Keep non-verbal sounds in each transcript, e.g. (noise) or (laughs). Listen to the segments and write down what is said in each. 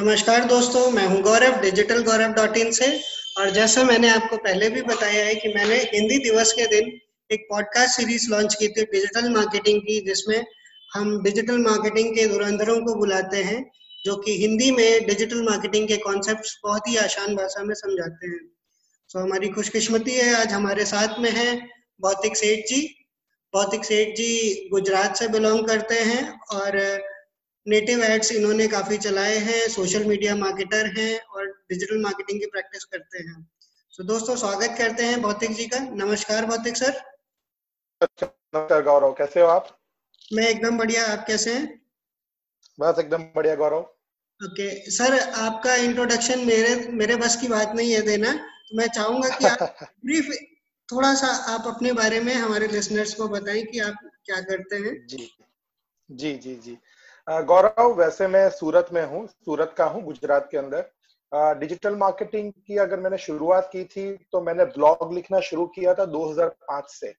नमस्कार दोस्तों मैं हूँ गौरव डिजिटल गौरव डॉट इन से। और जैसा मैंने आपको पहले भी बताया है कि मैंने हिंदी दिवस के दिन एक पॉडकास्ट सीरीज़ लॉन्च की थी डिजिटल मार्केटिंग की जिसमें हम डिजिटल मार्केटिंग के धुरंधरों को बुलाते हैं जो कि हिंदी में डिजिटल मार्केटिंग के कॉन्सेप्ट बहुत ही आसान भाषा में समझाते हैं। सो so, हमारी खुशकिस्मती है आज हमारे साथ में है भौतिक सेठ जी। भौतिक सेठ जी गुजरात से बिलोंग करते हैं और नेटिव एड्स इन्होंने काफ़ी चलाए हैं सोशल मीडिया मार्केटर हैं और डिजिटल मार्केटिंग की प्रैक्टिस करते हैं। सो so, दोस्तों स्वागत करते हैं भौतिक जी का। नमस्कार भौतिक सर। नमस्कार गौरव कैसे हो आप? मैं एकदम बढ़िया आप कैसे हैं? बस एकदम बढ़िया गौरव। ओके okay, सर आपका इंट्रोडक्शन मेरे मेरे बस की बात नहीं है देना। तो मैं चाहूँगा कि आप (laughs) ब्रीफ थोड़ा सा आप अपने बारे में हमारे लिसनर्स को बताएँ कि आप क्या करते हैं। जी जी जी जी। गौरव वैसे मैं सूरत में हूँ सूरत का हूँ गुजरात के अंदर। डिजिटल मार्केटिंग की अगर मैंने शुरुआत की थी तो मैंने ब्लॉग लिखना शुरू किया था 2005 से।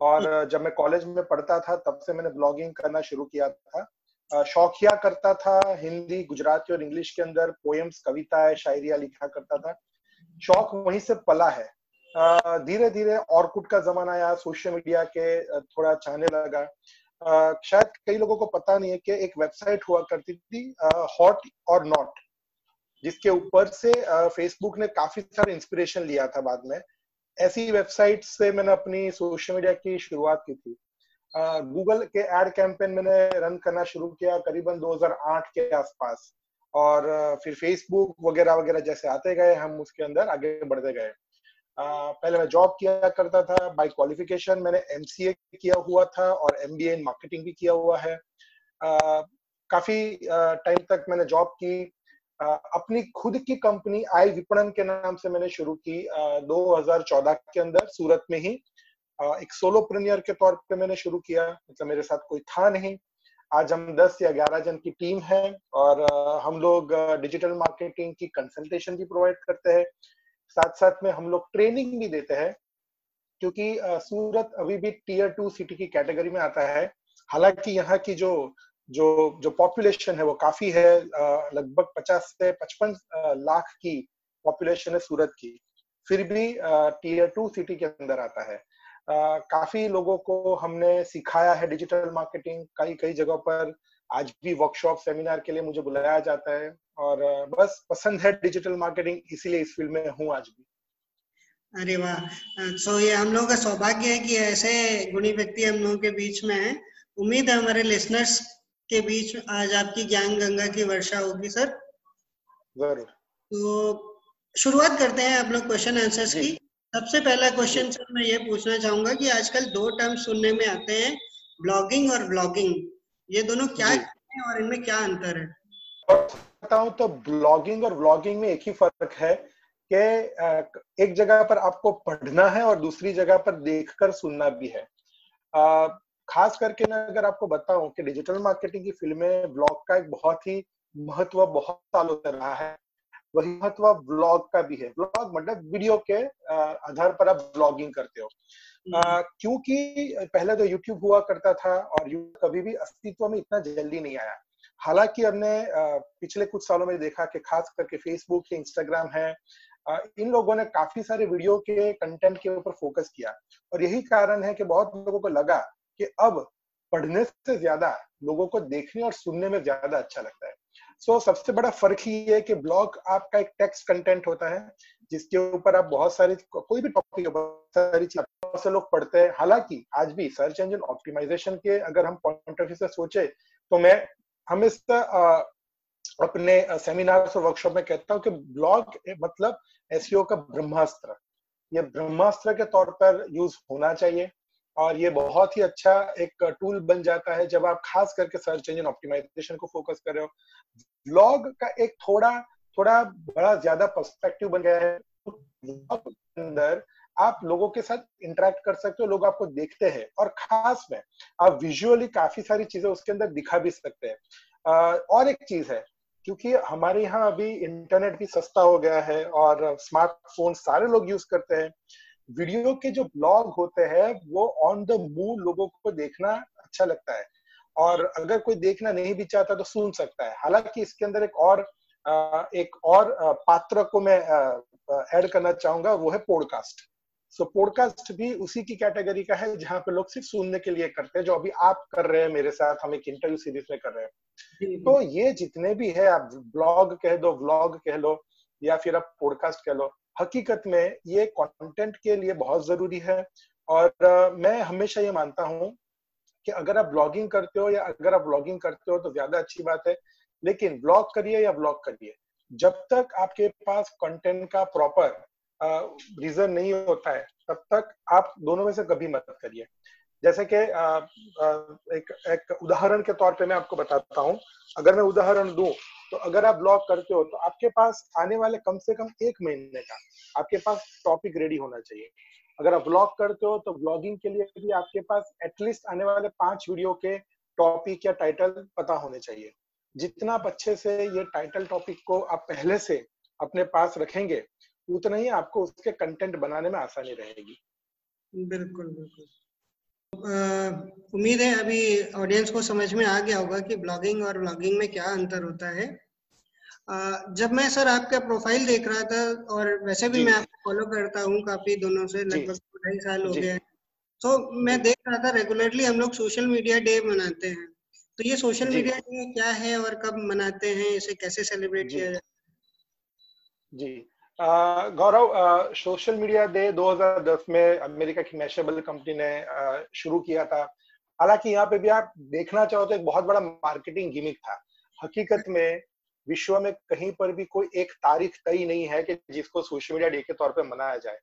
और जब मैं कॉलेज में पढ़ता था तब से मैंने ब्लॉगिंग करना शुरू किया था। शौकिया करता था हिंदी गुजराती और इंग्लिश के अंदर पोएम्स कविताएँ शायरिया लिखा करता था। शौक वहीं से पला है। धीरे धीरे ऑर्कुट का जमाना आया सोशल मीडिया के थोड़ा चाहने लगा। शायद कई लोगों को पता नहीं है कि एक वेबसाइट हुआ करती थी हॉट और नॉट, जिसके ऊपर से फेसबुक ने काफ़ी सारे इंस्पिरेशन लिया था बाद में। ऐसी वेबसाइट से मैंने अपनी सोशल मीडिया की शुरुआत की थी। गूगल के एड कैंपेन मैंने रन करना शुरू किया करीबन 2008 के आसपास, और फिर फेसबुक वगैरह वगैरह जैसे आते गए, हम उसके अंदर आगे बढ़ते गए। पहले मैं जॉब किया करता था बाय क्वालिफिकेशन मैंने एमसीए किया हुआ था और एमबीए इन मार्केटिंग भी किया हुआ है। काफ़ी टाइम तक मैंने जॉब की। अपनी खुद की कंपनी आई विपणन के नाम से मैंने शुरू की आ, 2014 के अंदर सूरत में ही। एक सोलो प्रीमियर के तौर पे मैंने शुरू किया मतलब मेरे साथ कोई था नहीं। आज हम 10 या 11 जन की टीम है और हम लोग डिजिटल मार्केटिंग की कंसल्टेशन भी प्रोवाइड करते हैं। साथ साथ में हम लोग ट्रेनिंग भी देते हैं, क्योंकि सूरत अभी भी टीयर टू सिटी की कैटेगरी में आता है। हालाँकि यहाँ की जो जो जो पॉपुलेशन है वो काफ़ी है लगभग 50 से 55 लाख की पॉपुलेशन है सूरत की। फिर भी टीयर टू सिटी के अंदर आता है। काफ़ी लोगों को हमने सिखाया है डिजिटल मार्केटिंग कई कई जगहों पर आज भी वर्कशॉप सेमिनार के लिए मुझे बुलाया जाता है और बस पसंद है डिजिटल मार्केटिंग इसीलिए इस फ़ील्ड में हूँ आज भी। अरे वाह। सो ये हम लोगों का सौभाग्य है कि ऐसे गुणी व्यक्ति हम लोगों के बीच में है। उम्मीद है हमारे लिसनर्स के बीच आज आपकी ज्ञान गंगा की वर्षा होगी सर। ज़रूर। तो शुरुआत करते हैं आप लोग क्वेश्चन आंसर्स की। सबसे पहला क्वेश्चन सर मैं ये पूछना चाहूँगा कि आजकल दो टर्म सुनने में आते हैं ब्लॉगिंग और ब्लॉगिंग ये दोनों क्या है और इनमें क्या अंतर है? बताऊँ तो ब्लॉगिंग और व्लॉगिंग में एक ही फ़र्क है कि एक जगह पर आपको पढ़ना है और दूसरी जगह पर देखकर सुनना भी है। खास करके ना अगर आपको बताऊँ कि डिजिटल मार्केटिंग की फ़ील्ड में ब्लॉग का एक बहुत ही महत्व बहुत सालों से रहा है। वही महत्व ब्लॉग का भी है। ब्लॉग मतलब वीडियो के आधार पर आप ब्लॉगिंग करते हो। क्योंकि पहले तो यूट्यूब हुआ करता था और यूट्यूब कभी भी अस्तित्व में इतना जल्दी नहीं आया। हालाँकि हमने पिछले कुछ सालों में देखा कि खास करके फेसबुक है इंस्टाग्राम है इन लोगों ने काफ़ी सारे वीडियो के कंटेंट के ऊपर फोकस किया। और यही कारण है कि बहुत लोगों को लगा कि अब पढ़ने से ज़्यादा लोगों को देखने और सुनने में ज़्यादा अच्छा लगता है। सो so, सबसे बड़ा फ़र्क ही है कि ब्लॉग आपका एक टेक्स्ट कंटेंट होता है जिसके ऊपर आप बहुत सारी कोई भी टॉपिक सारी चीज़ से लोग पढ़ते हैं। हालाँकि, आज भी सर्च इंजन ऑप्टिमाइजेशन के अगर हम पॉइंट ऑफ़ व्यू से सोचे तो मैं हमेशा अपने सेमिनार और वर्कशॉप में कहता हूँ कि ब्लॉग मतलब एस e का ब्रह्मास्त्र। ये ब्रह्मास्त्र के तौर पर यूज़ होना चाहिए और ये बहुत ही अच्छा एक टूल बन जाता है जब आप खास करके सर्च इंजन ऑप्टिमाइजेशन को फोकस कर रहे हो। ब्लॉग का एक थोड़ा थोड़ा बड़ा, ज़्यादा पर्सपेक्टिव बन गया है। अंदर आप लोगों के साथ इंटरेक्ट कर सकते हो, लोग आपको देखते हैं। और खास में, आप विजुअली काफ़ी सारी चीज़ें उसके अंदर दिखा भी सकते हैं। और एक चीज़ है, क्योंकि हमारे यहाँ अभी इंटरनेट भी सस्ता हो गया है और स्मार्टफ़ोन सारे लोग यूज़ करते हैं। वीडियो के जो ब्लॉग होते हैं, वो ऑन द मूव लोगों को देखना अच्छा लगता है। और अगर कोई देखना नहीं भी चाहता तो सुन सकता है। हालाँकि इसके अंदर एक और एक और पात्र को मैं ऐड करना चाहूँगा, वो है पॉडकास्ट सो पॉडकास्ट भी उसी की कैटेगरी का है जहाँ पे लोग सिर्फ़ सुनने के लिए करते हैं जो अभी आप कर रहे हैं मेरे साथ हम एक इंटरव्यू सीरीज़ में कर रहे हैं। तो ये जितने भी है आप ब्लॉग कह दो व्लॉग कह लो या फिर आप पॉडकास्ट कह लो हकीकत में ये कंटेंट के लिए बहुत ज़रूरी है। और uh, मैं हमेशा ये मानता हूँ कि अगर आप ब्लॉगिंग करते हो या अगर आप ब्लॉगिंग करते हो तो ज़्यादा अच्छी बात है लेकिन ब्लॉग करिए या ब्लॉग करिए। जब तक आपके पास कंटेंट का प्रॉपर रीजन नहीं होता है, तब तक आप दोनों में से कभी मत करिए। जैसे कि एक एक उदाहरण के तौर पे मैं आपको बताता हूँ। अगर मैं उदाहरण दूँ तो अगर आप ब्लॉग करते हो तो आपके पास आने वाले कम से कम एक महीने का आपके पास टॉपिक रेडी होना चाहिए। अगर आप ब्लॉग करते हो तो ब्लॉगिंग के लिए भी आपके पास एटलीस्ट आने वाले पाँच वीडियो के टॉपिक या टाइटल पता होने चाहिए। जितना आप अच्छे से ये टाइटल टॉपिक को आप पहले से अपने पास रखेंगे उतना ही आपको उसके कंटेंट बनाने में आसानी रहेगी। बिल्कुल बिल्कुल। उम्मीद है अभी ऑडियंस को समझ में आ गया होगा कि ब्लॉगिंग और ब्लॉगिंग में क्या अंतर होता है। जब मैं सर आपका प्रोफ़ाइल देख रहा था और वैसे भी मैं आपको फॉलो करता हूँ काफ़ी दोनों से लगभग ढाई साल हो गए तो मैं देख रहा था रेगुलरली हम लोग सोशल मीडिया डे मनाते हैं। तो ये सोशल मीडिया डे क्या है और कब मनाते हैं इसे कैसे सेलिब्रेट किया जाए जी। गौरव सोशल मीडिया डे 2010 में अमेरिका की मैशेबल कंपनी ने शुरू किया था। हालाँकि यहाँ पे भी आप देखना चाहो तो एक बहुत बड़ा मार्केटिंग गिमिक था। हकीकत में विश्व में कहीं पर भी कोई एक तारीख तय नहीं है कि जिसको सोशल मीडिया डे के तौर पे मनाया जाए।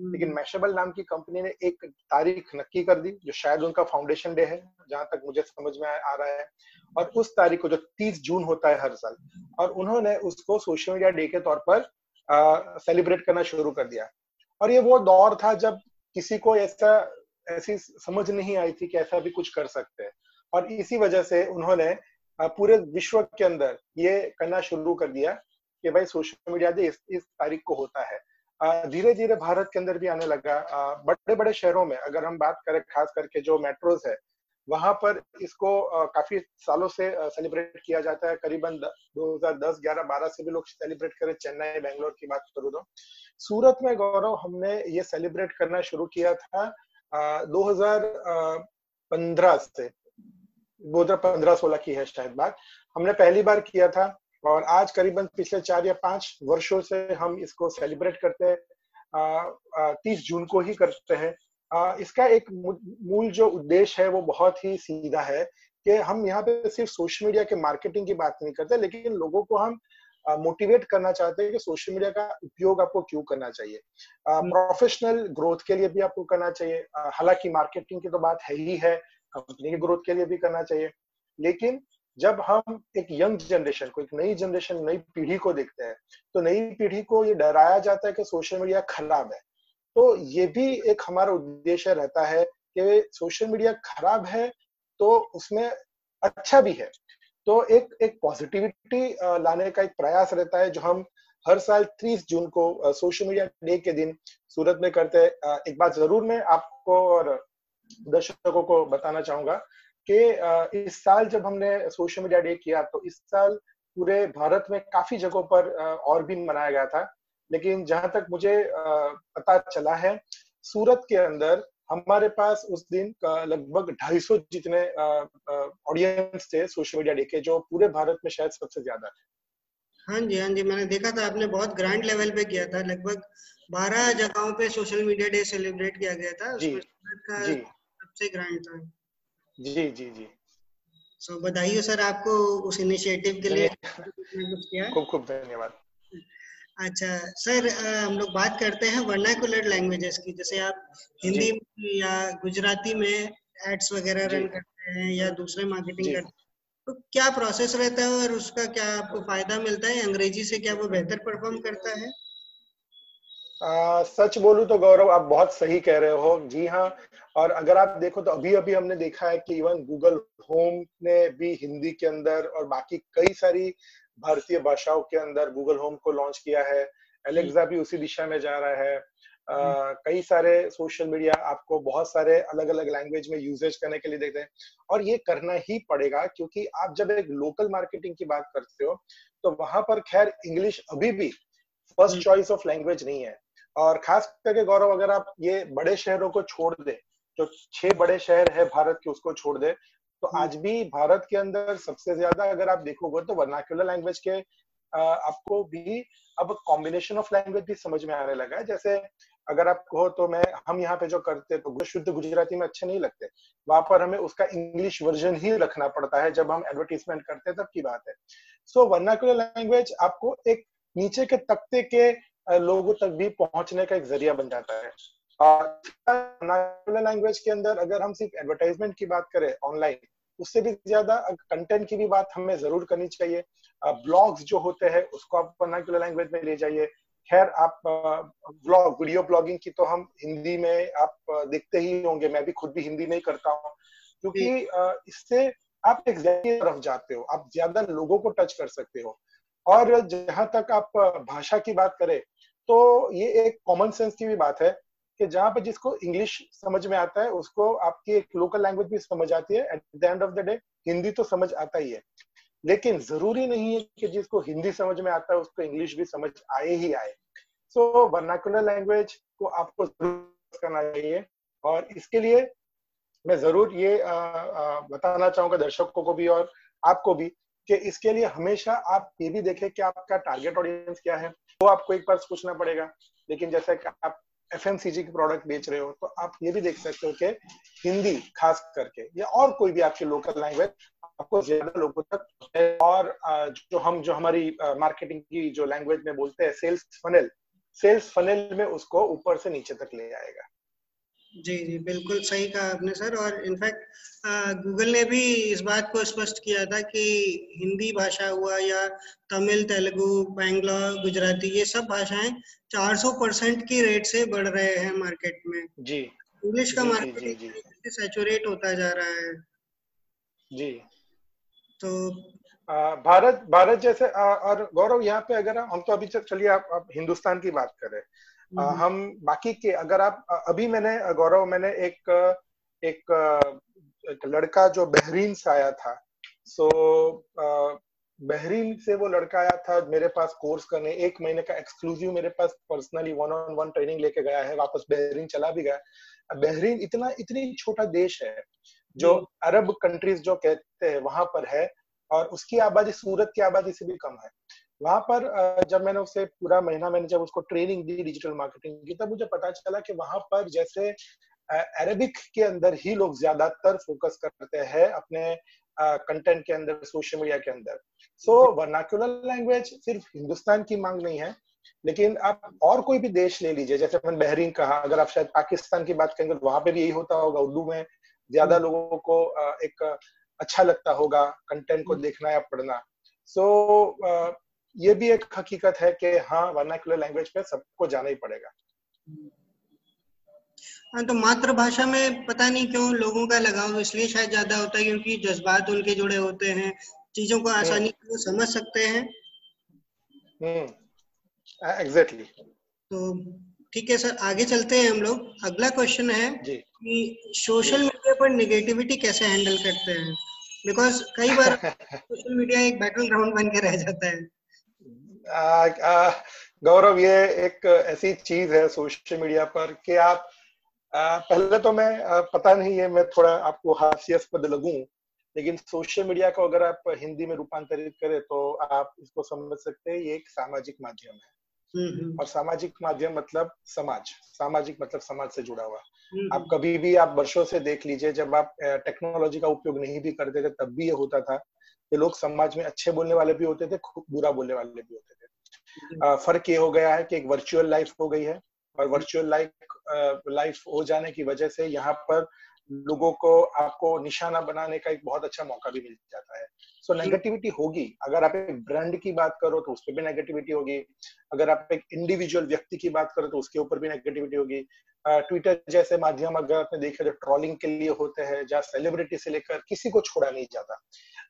लेकिन मैशेबल हम्म। नाम की कंपनी ने एक तारीख नक्की कर दी जो शायद उनका फाउंडेशन डे है जहाँ तक मुझे समझ में आ रहा है। और उस तारीख को जो 30 जून होता है हर साल और उन्होंने उसको सोशल मीडिया डे के तौर पर सेलिब्रेट करना शुरू कर दिया। और ये वो दौर था जब किसी को ऐसा ऐसी समझ नहीं आई थी कि ऐसा भी कुछ कर सकते हैं। और इसी वजह से उन्होंने पूरे विश्व के अंदर ये करना शुरू कर दिया कि भाई सोशल मीडिया इस, इस तारीख को होता है। धीरे धीरे भारत के अंदर भी आने लगा। बड़े बड़े शहरों में अगर हम बात करें खास करके जो मेट्रोज है वहाँ पर इसको काफ़ी सालों से सेलिब्रेट किया जाता है। करीबन 2010 11 12 से भी लोग सेलिब्रेट करें। चेन्नई, बेंगलोर की बात करूँ तो। सूरत में, गौरव, हमने ये सेलिब्रेट करना शुरू किया था 2015 से। 2015 16 की है शायद बात। हमने पहली बार किया था और आज करीबन पिछले चार या पाँच वर्षों से हम इसको सेलिब्रेट करते हैं तीस जून को ही करते हैं। इसका एक मूल जो उद्देश्य है वो बहुत ही सीधा है कि हम यहाँ पे सिर्फ़ सोशल मीडिया के मार्केटिंग की बात नहीं करते लेकिन लोगों को हम मोटिवेट करना चाहते हैं कि सोशल मीडिया का उपयोग आपको क्यों करना चाहिए। प्रोफेशनल ग्रोथ के लिए भी आपको करना चाहिए। हालाँकि मार्केटिंग की तो बात है ही है कंपनी के ग्रोथ के लिए भी करना चाहिए। लेकिन जब हम एक यंग जनरेशन को एक नई जनरेशन नई पीढ़ी को देखते हैं तो नई पीढ़ी को ये डराया जाता है कि सोशल मीडिया खराब है। तो ये भी एक हमारा उद्देश्य रहता है कि सोशल मीडिया खराब है तो उसमें अच्छा भी है। तो एक एक पॉजिटिविटी लाने का एक प्रयास रहता है जो हम हर साल 30 जून को सोशल मीडिया डे के दिन सूरत में करते हैं। एक बात ज़रूर मैं आपको और दर्शकों को बताना चाहूँगा कि इस साल जब हमने सोशल मीडिया डे किया तो इस साल पूरे भारत में काफ़ी जगहों पर और भी मनाया गया था। लेकिन जहाँ तक मुझे पता चला है सूरत के अंदर हमारे पास उस दिन लगभग 250 जितने ऑडियंस थे सोशल मीडिया डे के जो पूरे भारत में शायद सबसे ज़्यादा थे। हाँ जी हाँ जी मैंने देखा था आपने बहुत ग्रैंड लेवल पे किया था। लगभग 12 जगहों पे सोशल मीडिया डे सेलिब्रेट किया गया था। जी, का जी, सबसे ग्रैंड था। जी जी जी। सो so, बधाई हो सर आपको उस इनिशिएटिव के लिए। खूब खूब धन्यवाद। अच्छा सर हम लोग बात करते हैं वर्नाकुलर लैंग्वेजेस की जैसे आप हिंदी या गुजराती में एड्स वगैरह रन करते हैं या दूसरे मार्केटिंग करते हैं तो क्या प्रोसेस रहता है और उसका क्या आपको फ़ायदा मिलता है? अंग्रेज़ी से क्या वो बेहतर परफॉर्म करता है? आ, सच बोलू तो गौरव आप बहुत सही कह रहे हो। जी हाँ और अगर आप देखो तो अभी अभी हमने देखा है कि इवन गूगल होम ने भी हिंदी के अंदर और बाकी कई सारी भारतीय भाषाओं के अंदर गूगल होम को लॉन्च किया है एलेक्सा भी उसी दिशा में जा रहा है। Uh, कई सारे सोशल मीडिया आपको बहुत सारे अलग अलग लैंग्वेज में यूजेज करने के लिए देते हैं। और ये करना ही पड़ेगा क्योंकि आप जब एक लोकल मार्केटिंग की बात करते हो तो वहाँ पर खैर इंग्लिश अभी भी फ़र्स्ट चॉइस ऑफ़ लैंग्वेज नहीं है। और खास करके गौरव अगर आप ये बड़े शहरों को छोड़ दे जो छह बड़े शहर है भारत के उसको छोड़ दे तो हम्म। आज भी भारत के अंदर सबसे ज़्यादा अगर आप देखोगे तो वर्नाक्यूलर लैंग्वेज के आपको भी अब कॉम्बिनेशन ऑफ़ लैंग्वेज भी समझ में आने लगा है। जैसे अगर आप कहो तो मैं हम यहाँ पे जो करते तो शुद्ध गुजराती में अच्छे नहीं लगते। वहाँ पर हमें उसका इंग्लिश वर्जन ही रखना पड़ता है। जब हम एडवर्टीजमेंट करते हैं तब की बात है। सो वर्नाक्यूलर लैंग्वेज आपको एक नीचे के तख्ते के लोगों तक भी पहुँचने का एक ज़रिया बन जाता है। लैंग्वेज के अंदर अगर हम सिर्फ़ एडवर्टाइजमेंट की बात करें ऑनलाइन उससे भी ज़्यादा कंटेंट की भी बात हमें ज़रूर करनी चाहिए। ब्लॉग्स जो होते हैं उसको आप वर्नाकुलर लैंग्वेज में ले जाइए। खैर आप ब्लॉग वीडियो ब्लॉगिंग की तो हम हिंदी में आप देखते ही होंगे। मैं भी खुद भी हिंदी में ही करता हूँ। क्योंकि इससे आप एक तरफ़ जाते हो। आप ज़्यादा लोगों को टच कर सकते हो। और जहाँ तक आप भाषा की बात करें तो ये एक कॉमन सेंस की भी बात है। कि जहाँ पर जिसको इंग्लिश समझ में आता है उसको आपकी एक लोकल लैंग्वेज भी समझ आती है। At the end of the day Hindi तो समझ आता ही है। लेकिन ज़रूरी नहीं है कि जिसको हिंदी समझ में आता है उसको इंग्लिश भी समझ आए ही आए। सो वर्नाकुलर लैंग्वेज को आपको करना चाहिए। और इसके लिए मैं ज़रूर ये आ, आ, बताना चाहूँगा दर्शकों को भी और आपको भी कि इसके लिए हमेशा आप ये भी देखें कि आपका टारगेट ऑडियंस क्या है। वो आपको एक बार पूछना पड़ेगा। लेकिन जैसे आप एफएमसीजी के प्रोडक्ट बेच रहे हो तो आप ये भी देख सकते हो कि हिंदी खास करके या और कोई भी आपकी लोकल लैंग्वेज आपको ज़्यादा लोगों तक और जो हम, जो हमारी मार्केटिंग की जो लैंग्वेज में बोलते हैं सेल्स फनल सेल्स फनल में उसको ऊपर से नीचे तक ले आएगा जी जी बिल्कुल सही कहा आपने सर और इनफैक्ट गूगल ने भी इस बात को स्पष्ट किया था कि हिंदी भाषा हुआ या तमिल तेलुगु बैंगलोर गुजराती ये सब भाषाएँ 400 परसेंट की रेट से बढ़ रहे हैं मार्केट में। जी। इंग्लिश का मार्केट सैचुरेट होता जा रहा है। जी। तो आ, भारत भारत जैसे आ, और गौरव यहाँ पे अगर हम तो अभी चलिए आप, आप हिंदुस्तान की बात करें। हम बाकी के अगर आप अभी मैंने गौरव मैंने एक एक, एक लड़का जो बहरीन से आया था सो बहरीन से वो लड़का आया था मेरे पास कोर्स करने एक महीने का एक्सक्लूसिव मेरे पास personally one on one training लेके गया है वापस बहरीन चला भी गया। बहरीन इतना इतनी छोटा देश है जो अरब कंट्रीज़ जो कहते हैं वहाँ पर है और उसकी आबादी सूरत की आबादी से भी कम है। वहाँ पर जब मैंने उसे पूरा महीना मैंने जब उसको ट्रेनिंग दी डिजिटल मार्केटिंग की तब मुझे पता चला कि वहाँ पर जैसे अरेबिक के अंदर ही लोग ज़्यादातर फोकस करते हैं अपने कंटेंट के अंदर सोशल मीडिया के अंदर सो वर्नाकुलर लैंग्वेज सिर्फ़ हिंदुस्तान की मांग नहीं है लेकिन आप और कोई भी देश ले लीजिए जैसे मैंने बहरीन कहा अगर आप शायद पाकिस्तान की बात करेंगे तो वहाँ पे भी यही होता होगा उर्दू में ज़्यादा हम्म। लोगों को एक अच्छा लगता होगा कंटेंट को हम्म। देखना या पढ़ना सो so, ये भी एक हकीकत है कि हाँ वर्नाकुलर लैंग्वेज पे सबको जाना ही पड़ेगा। हाँ तो मातृभाषा में पता नहीं क्यों लोगों का लगाव इसलिए शायद ज़्यादा होता है क्योंकि जज्बात उनके जुड़े होते हैं चीज़ों को हम्म। आसानी से समझ सकते हैं। एग्जैक्टली तो ठीक है सर आगे चलते हैं हम लोग। अगला क्वेश्चन है कि सोशल मीडिया पर निगेटिविटी कैसे हैंडल करते हैं? बिकॉज़ कई बार (laughs) सोशल मीडिया एक बैटल ग्राउंड बन के रह जाता है। गौरव ये एक ऐसी चीज़ है सोशल मीडिया पर कि आप आ, पहले तो मैं पता नहीं है मैं थोड़ा आपको हास्यास्पद लगूं लेकिन सोशल मीडिया को अगर आप हिंदी में रूपांतरित करें तो आप इसको समझ सकते हैं ये एक सामाजिक माध्यम है। हम्म, हम्म। और सामाजिक माध्यम मतलब समाज सामाजिक मतलब समाज से जुड़ा हुआ। हम्म, आप कभी भी आप वर्षों से देख लीजिए जब आप टेक्नोलॉजी का उपयोग नहीं भी करते थे तब भी ये होता था। कि लोग समाज में अच्छे बोलने वाले भी होते थे खूब बुरा बोलने वाले भी होते थे। फ़र्क ये हो गया है कि एक वर्चुअल लाइफ हो गई है और वर्चुअल लाइफ लाइफ हो जाने की वजह से यहाँ पर लोगों को आपको निशाना बनाने का एक बहुत अच्छा मौका भी मिल जाता है। सो so, नेगेटिविटी होगी। अगर आप एक ब्रांड की बात करो तो उस पर भी नेगेटिविटी होगी। अगर आप एक इंडिविजुअल व्यक्ति की बात करो तो उसके ऊपर भी नेगेटिविटी होगी। ट्विटर जैसे माध्यम अगर आपने देखे तो ट्रॉलिंग के लिए होते हैं जहाँ सेलिब्रिटी से लेकर किसी को छोड़ा नहीं जाता।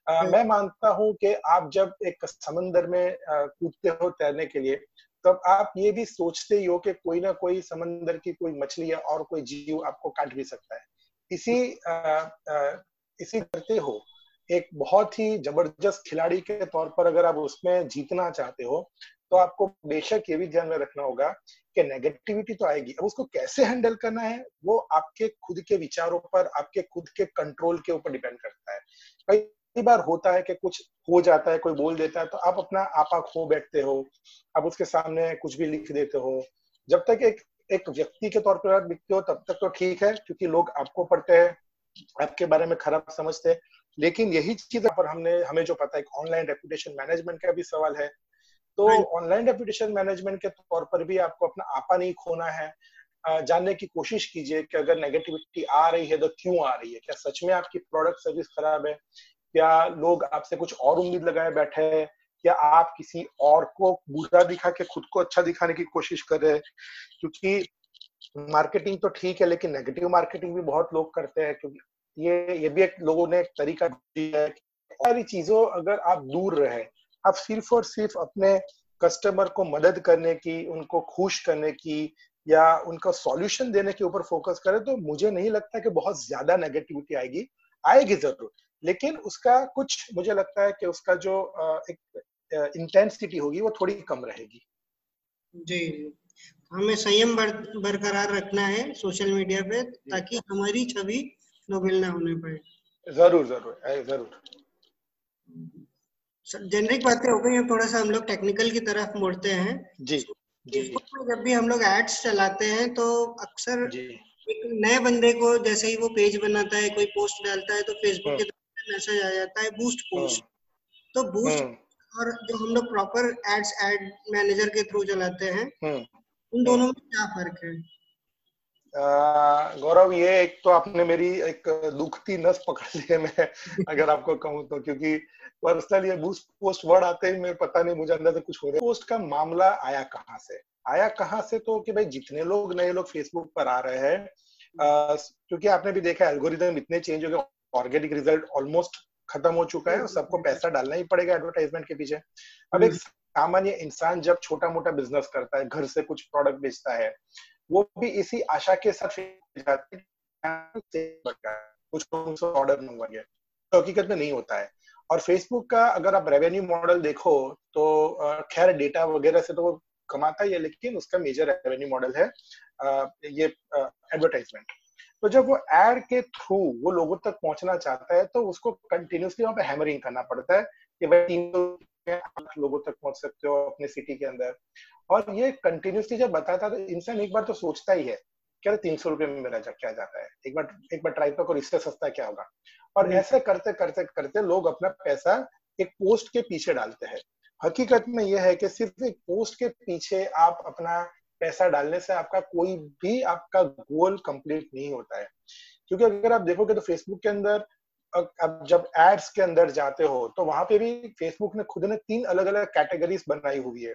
आ, मैं मानता हूँ कि आप जब एक समंदर में कूदते हो तैरने के लिए तब आप ये भी सोचते ही हो कि कोई ना कोई समंदर की कोई मछली या और कोई जीव आपको काट भी सकता है। इसी आ, आ, इसी करते हो एक बहुत ही ज़बरदस्त खिलाड़ी के तौर पर अगर आप उसमें जीतना चाहते हो तो आपको बेशक ये भी ध्यान में रखना होगा कि नेगेटिविटी तो आएगी। अब उसको कैसे हैंडल करना है वो आपके खुद के विचारों पर आपके खुद के कंट्रोल के ऊपर डिपेंड करता है। कई बार होता है कि कुछ हो जाता है कोई बोल देता है तो आप अपना आपा खो बैठते हो आप उसके सामने कुछ भी लिख देते हो। जब तक एक एक व्यक्ति के तौर पर आप लिखते हो तब तक तो ठीक है क्योंकि लोग आपको पढ़ते हैं आपके बारे में खराब समझते हैं। लेकिन यही चीज़ पर हमने हमें जो पता है ऑनलाइन रेपुटेशन मैनेजमेंट का भी सवाल है। तो ऑनलाइन रेपुटेशन मैनेजमेंट के तौर पर भी आपको अपना आपा नहीं खोना है। जानने की कोशिश कीजिए कि अगर नेगेटिविटी आ रही है तो क्यों आ रही है? क्या सच में आपकी प्रोडक्ट सर्विस खराब है? क्या लोग आपसे कुछ और उम्मीद लगाए बैठे हैं? या आप किसी और को बुरा दिखा के, खुद को अच्छा दिखाने की कोशिश कर रहे हैं? क्योंकि मार्केटिंग तो ठीक है, लेकिन नेगेटिव मार्केटिंग भी बहुत लोग करते हैं, क्योंकि ये ये भी एक लोगों ने एक तरीका दिया है सारी चीज़ों अगर आप दूर रहे, आप सिर्फ़ और सिर्फ़ अपने कस्टमर को मदद करने की, उनको खुश करने की, या उनका सॉल्यूशन देने के ऊपर फोकस करें तो मुझे नहीं लगता कि बहुत ज़्यादा नेगेटिविटी आएगी। आएगी ज़रूर, लेकिन उसका कुछ, मुझे लगता है कि उसका जो एक इंटेंसिटी होगी वो थोड़ी कम रहेगी। जी। हमें संयम बर, बरकरार रखना है सोशल मीडिया पे ताकि हमारी छवि नोबेल ना होने पाए। ज़रूर ज़रूर ज़रूर। जेनरिक बातें हो गई हैं थोड़ा सा हम लोग टेक्निकल की तरफ़ मुड़ते हैं। जी जी। जब भी हम लोग एड्स चलाते हैं तो अक्सर एक नए बंदे को जैसे ही वो पेज बनाता है कोई पोस्ट डालता है तो फेसबुक के हाँ। मैसेज आ जाता है बूस्ट पोस्ट हाँ। तो बूस्ट। और जो हम लोग प्रॉपर एड्स एड मैनेजर के थ्रू चलाते हैं उन दोनों में क्या फ़र्क है? गौरव ये एक तो आपने मेरी एक दुखती नस पकड़ ली है मैं (laughs) अगर आपको कहूँ तो क्योंकि पर्सनल ये बूस्ट पोस्ट वर्ड आते ही मैं पता नहीं मुझे अंदर से कुछ हो रहा है। पोस्ट का मामला आया कहाँ से? आया कहाँ से तो कि भाई जितने लोग नए लोग फेसबुक पर आ रहे हैं क्योंकि आपने भी देखा एल्गोरिदम इतने चेंज हो गए ऑर्गेनिक रिज़ल्ट ऑलमोस्ट खत्म हो चुका है और सबको पैसा डालना ही पड़ेगा एडवर्टाइजमेंट के पीछे। अब एक सामान्य इंसान जब छोटा मोटा बिज़नेस करता है घर से कुछ प्रोडक्ट बेचता है वो भी इसी आशा के साथ कुछ ऑर्डर मंगवाएँगे। तो हकीकत में नहीं होता है। और फेसबुक का अगर आप रेवेन्यू मॉडल देखो तो खैर डेटा वगैरह से तो वो कमाता ही है लेकिन उसका मेजर रेवेन्यू मॉडल है ये एडवर्टाइजमेंट तो जब वो एड के थ्रू वो लोगों तक पहुँचना चाहता है तो उसको कंटिन्यूसली वहाँ पे हैमरिंग करना पड़ता है कि भाई तीन आठ लोगों तक पहुँच सकते हो अपने सिटी के अंदर। और ये कंटिन्यूसली जब बताता तो इंसान एक बार तो सोचता ही है क्या तीन सौ रुपए में मेरा क्या जाता है? एक बार एक बार ट्राई तो करो इससे सस्ता क्या होगा? और हम्म। ऐसे करते करते करते लोग अपना पैसा एक पोस्ट के पीछे डालते हैं। हकीकत में यह है कि सिर्फ़ एक पोस्ट के पीछे आप अपना पैसा डालने से आपका कोई भी आपका गोल कंप्लीट नहीं होता है। क्योंकि अगर आप देखोगे तो फेसबुक के अंदर अब जब एड्स के अंदर जाते हो तो वहाँ पे भी फेसबुक ने खुद ने तीन अलग अलग कैटेगरीज बनाई हुई है।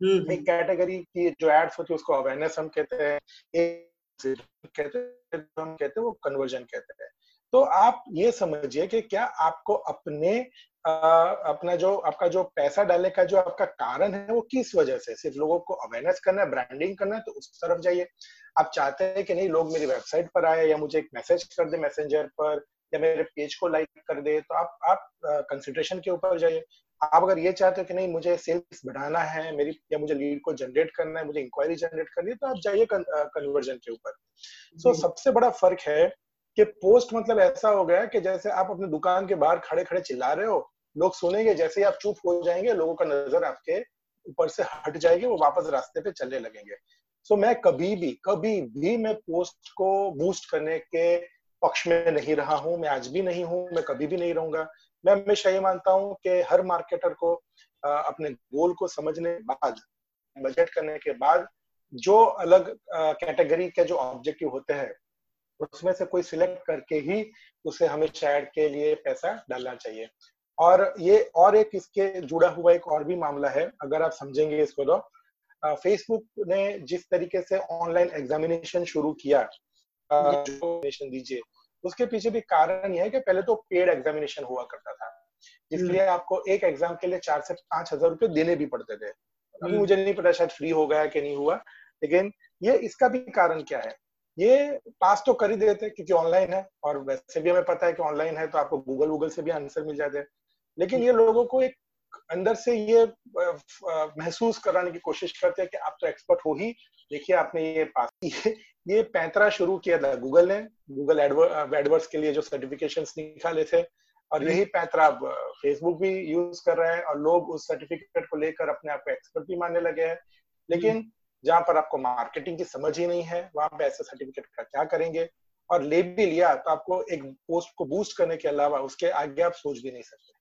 हम्म, एक कैटेगरी हम्म। की जो एड्स होती है उसको अवेयरनेस हम कहते हैं एक कहते हैं हम कहते हैं वो कन्वर्जन कहते हैं। तो आप ये समझिए कि क्या आपको अपने अपना जो आपका जो पैसा डालने का जो आपका कारण है वो किस वजह से सिर्फ़ लोगों को अवेयरनेस करना है ब्रांडिंग करना है तो उस तरफ़ जाइए। आप चाहते हैं कि नहीं लोग मेरी वेबसाइट पर आए या मुझे एक मैसेज कर दे मैसेंजर पर या मेरे पेज को लाइक कर दे तो आप आप कंसिडरेशन के ऊपर जाइए। आप अगर ये चाहते हो कि नहीं मुझे सेल्स बढ़ाना है मेरी या मुझे लीड को जनरेट करना है मुझे इंक्वायरी जनरेट करनी है तो आप जाइए कन्वर्जन के ऊपर। सो so, सबसे बड़ा फ़र्क है कि पोस्ट मतलब ऐसा हो गया कि जैसे आप अपनी दुकान के बाहर खड़े खड़े चिल्ला रहे हो लोग सुनेंगे जैसे ही आप चुप हो जाएँगे लोगों का नज़र आपके ऊपर से हट जाएगी वो वापस रास्ते पे चलने लगेंगे। सो so, मैं कभी भी कभी भी मैं पोस्ट को बूस्ट करने के पक्ष में नहीं रहा हूँ मैं आज भी नहीं हूँ मैं कभी भी नहीं रहूँगा। मैं हमेशा ये मानता हूँ कि हर मार्केटर को अपने गोल को समझने के बाद बजट करने के बाद जो अलग कैटेगरी के जो ऑब्जेक्टिव होते हैं उसमें से कोई सिलेक्ट करके ही उसे हमें एड के लिए पैसा डालना चाहिए। और ये और एक इसके जुड़ा हुआ एक और भी मामला है अगर आप समझेंगे इसको तो। फेसबुक ने जिस तरीके से ऑनलाइन एग्जामिनेशन शुरू किया जो। दीजिए उसके पीछे भी कारण यह है कि पहले तो पेड एग्जामिनेशन हुआ करता था जिसके हम्म। आपको एक एग्ज़ाम के लिए चार से पाँच हज़ार रुपए देने भी पड़ते थे। अभी हम्म। मुझे नहीं पता शायद फ्री हो गया कि नहीं हुआ लेकिन ये इसका भी कारण क्या है? ये पास तो कर ही देते क्योंकि ऑनलाइन है और वैसे भी हमें पता है कि ऑनलाइन है तो आपको गूगल वूगल से भी आंसर मिल जाते हैं। लेकिन ये लोगों को एक अंदर से ये महसूस कराने की कोशिश करते हैं कि आप तो एक्सपर्ट हो ही। देखिए, आपने ये पास ये ये पैंतरा शुरू किया था गूगल ने। गूगल एडवर्ड्स के लिए जो सर्टिफिकेशन निकाले थे। और यही पैंतरा फेसबुक भी यूज़ कर रहा है और लोग उस सर्टिफिकेट को लेकर अपने आप को एक्सपर्ट भी मानने लगे हैं। लेकिन जहाँ पर आपको मार्केटिंग की समझ ही नहीं है, वहाँ पे ऐसे सर्टिफिकेट का क्या करेंगे? और ले भी लिया तो आपको एक पोस्ट को बूस्ट करने के अलावा उसके आगे आप सोच भी नहीं सकते।